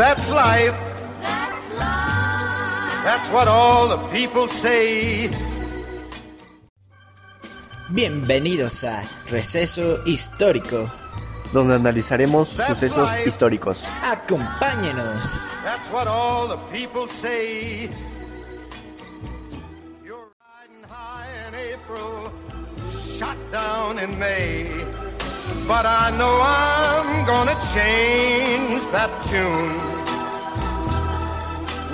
that's life. That's what all the people say. Bienvenidos a Receso Histórico. donde analizaremos sucesos históricos. Acompáñenos. That's what all the people say. You're riding high in April, shot down in May. But I know I'm gonna change that tune.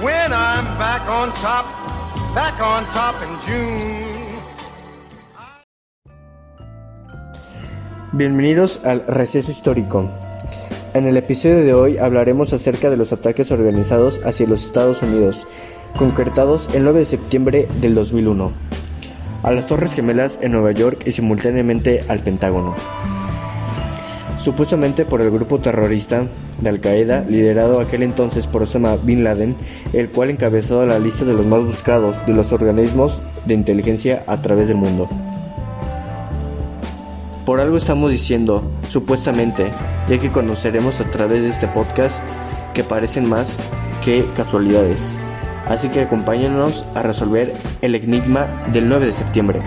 When I'm back on top, back on top in June. Bienvenidos al receso histórico. En el episodio de hoy hablaremos acerca de los ataques organizados hacia los Estados Unidos, concretados el 9 de septiembre del 2001, a las Torres Gemelas en Nueva York y simultáneamente al Pentágono. Supuestamente por el grupo terrorista de Al Qaeda, liderado aquel entonces por Osama Bin Laden, el cual encabezó la lista de los más buscados de los organismos de inteligencia a través del mundo. Por algo estamos diciendo, supuestamente, ya que conoceremos a través de este podcast que parecen más que casualidades. Así que acompáñenos a resolver el enigma del 9 de septiembre.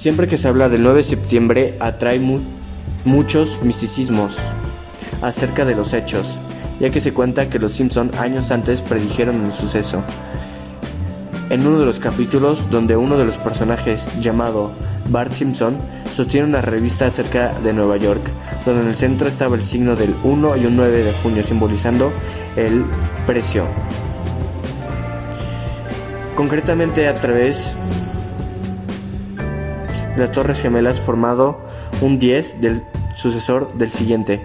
Siempre que se habla del 9 de septiembre atrae mu muchos misticismos acerca de los hechos, ya que se cuenta que los Simpson años antes predijeron el suceso. En uno de los capítulos donde uno de los personajes llamado Bart Simpson sostiene una revista acerca de Nueva York, donde en el centro estaba el signo del 1 y un 9 de junio simbolizando el precio. Concretamente a través las Torres Gemelas formado un 10 del sucesor del siguiente.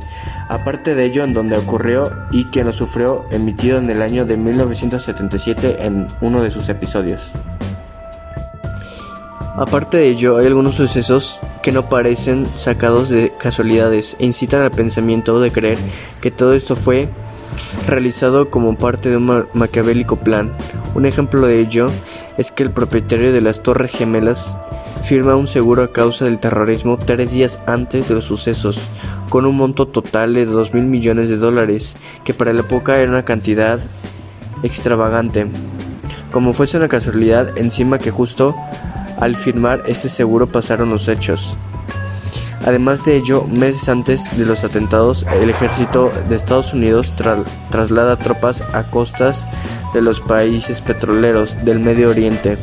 Aparte de ello, en donde ocurrió y que lo sufrió emitido en el año de 1977 en uno de sus episodios. Aparte de ello, hay algunos sucesos que no parecen sacados de casualidades e incitan al pensamiento de creer que todo esto fue realizado como parte de un ma maquiavélico plan. Un ejemplo de ello es que el propietario de las Torres Gemelas firma un seguro a causa del terrorismo tres días antes de los sucesos, con un monto total de 2 mil millones de dólares, que para la época era una cantidad extravagante. Como fuese una casualidad, encima que justo al firmar este seguro pasaron los hechos. Además de ello, meses antes de los atentados, el ejército de Estados Unidos tra traslada tropas a costas de los países petroleros del Medio Oriente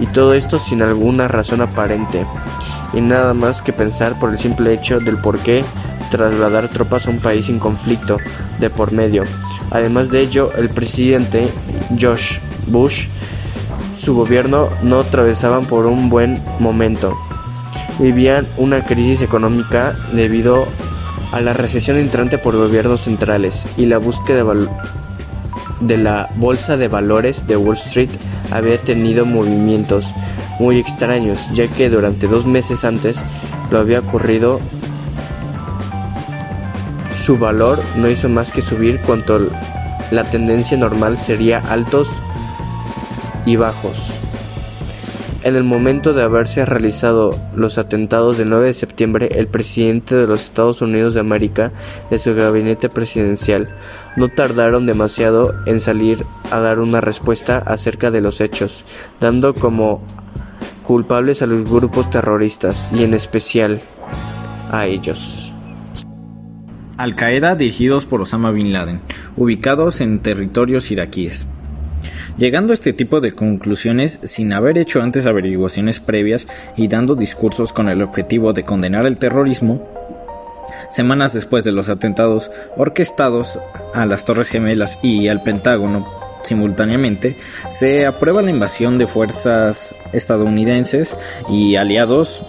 y todo esto sin alguna razón aparente, y nada más que pensar por el simple hecho del por qué trasladar tropas a un país sin conflicto de por medio. Además de ello, el presidente Josh Bush, su gobierno no atravesaban por un buen momento. Vivían una crisis económica debido a la recesión entrante por gobiernos centrales y la búsqueda de, de la bolsa de valores de Wall Street había tenido movimientos muy extraños, ya que durante dos meses antes lo había ocurrido, su valor no hizo más que subir cuanto la tendencia normal sería altos y bajos. En el momento de haberse realizado los atentados del 9 de septiembre, el presidente de los Estados Unidos de América, de su gabinete presidencial, no tardaron demasiado en salir a dar una respuesta acerca de los hechos, dando como culpables a los grupos terroristas y en especial a ellos. Al Qaeda dirigidos por Osama Bin Laden, ubicados en territorios iraquíes. Llegando a este tipo de conclusiones sin haber hecho antes averiguaciones previas y dando discursos con el objetivo de condenar el terrorismo, semanas después de los atentados orquestados a las Torres Gemelas y al Pentágono simultáneamente, se aprueba la invasión de fuerzas estadounidenses y aliados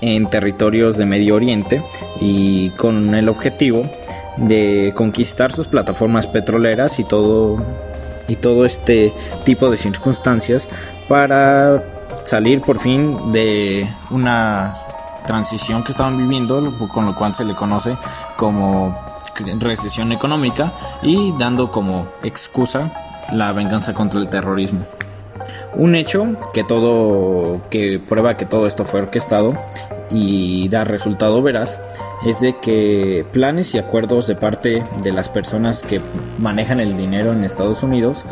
en territorios de Medio Oriente y con el objetivo de conquistar sus plataformas petroleras y todo y todo este tipo de circunstancias para salir por fin de una transición que estaban viviendo, con lo cual se le conoce como recesión económica y dando como excusa la venganza contra el terrorismo. Un hecho que todo que prueba que todo esto fue orquestado y da resultado veraz es de que planes y acuerdos de parte de las personas que manejan el dinero en Estados Unidos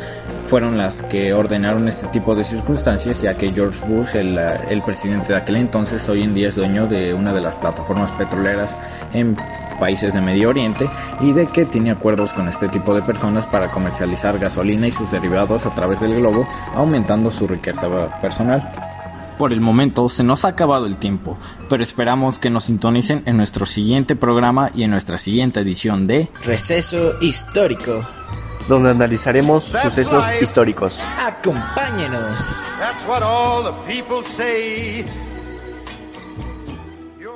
fueron las que ordenaron este tipo de circunstancias, ya que George Bush, el, presidente de aquel entonces, hoy en día es dueño de una de las plataformas petroleras en países de Medio Oriente y de que tiene acuerdos con este tipo de personas para comercializar gasolina y sus derivados a través del globo, aumentando su riqueza personal. Por el momento se nos ha acabado el tiempo, pero esperamos que nos sintonicen en nuestro siguiente programa y en nuestra siguiente edición de Receso Histórico. donde analizaremos sucesos históricos. Acompáñenos. That's what all the people say.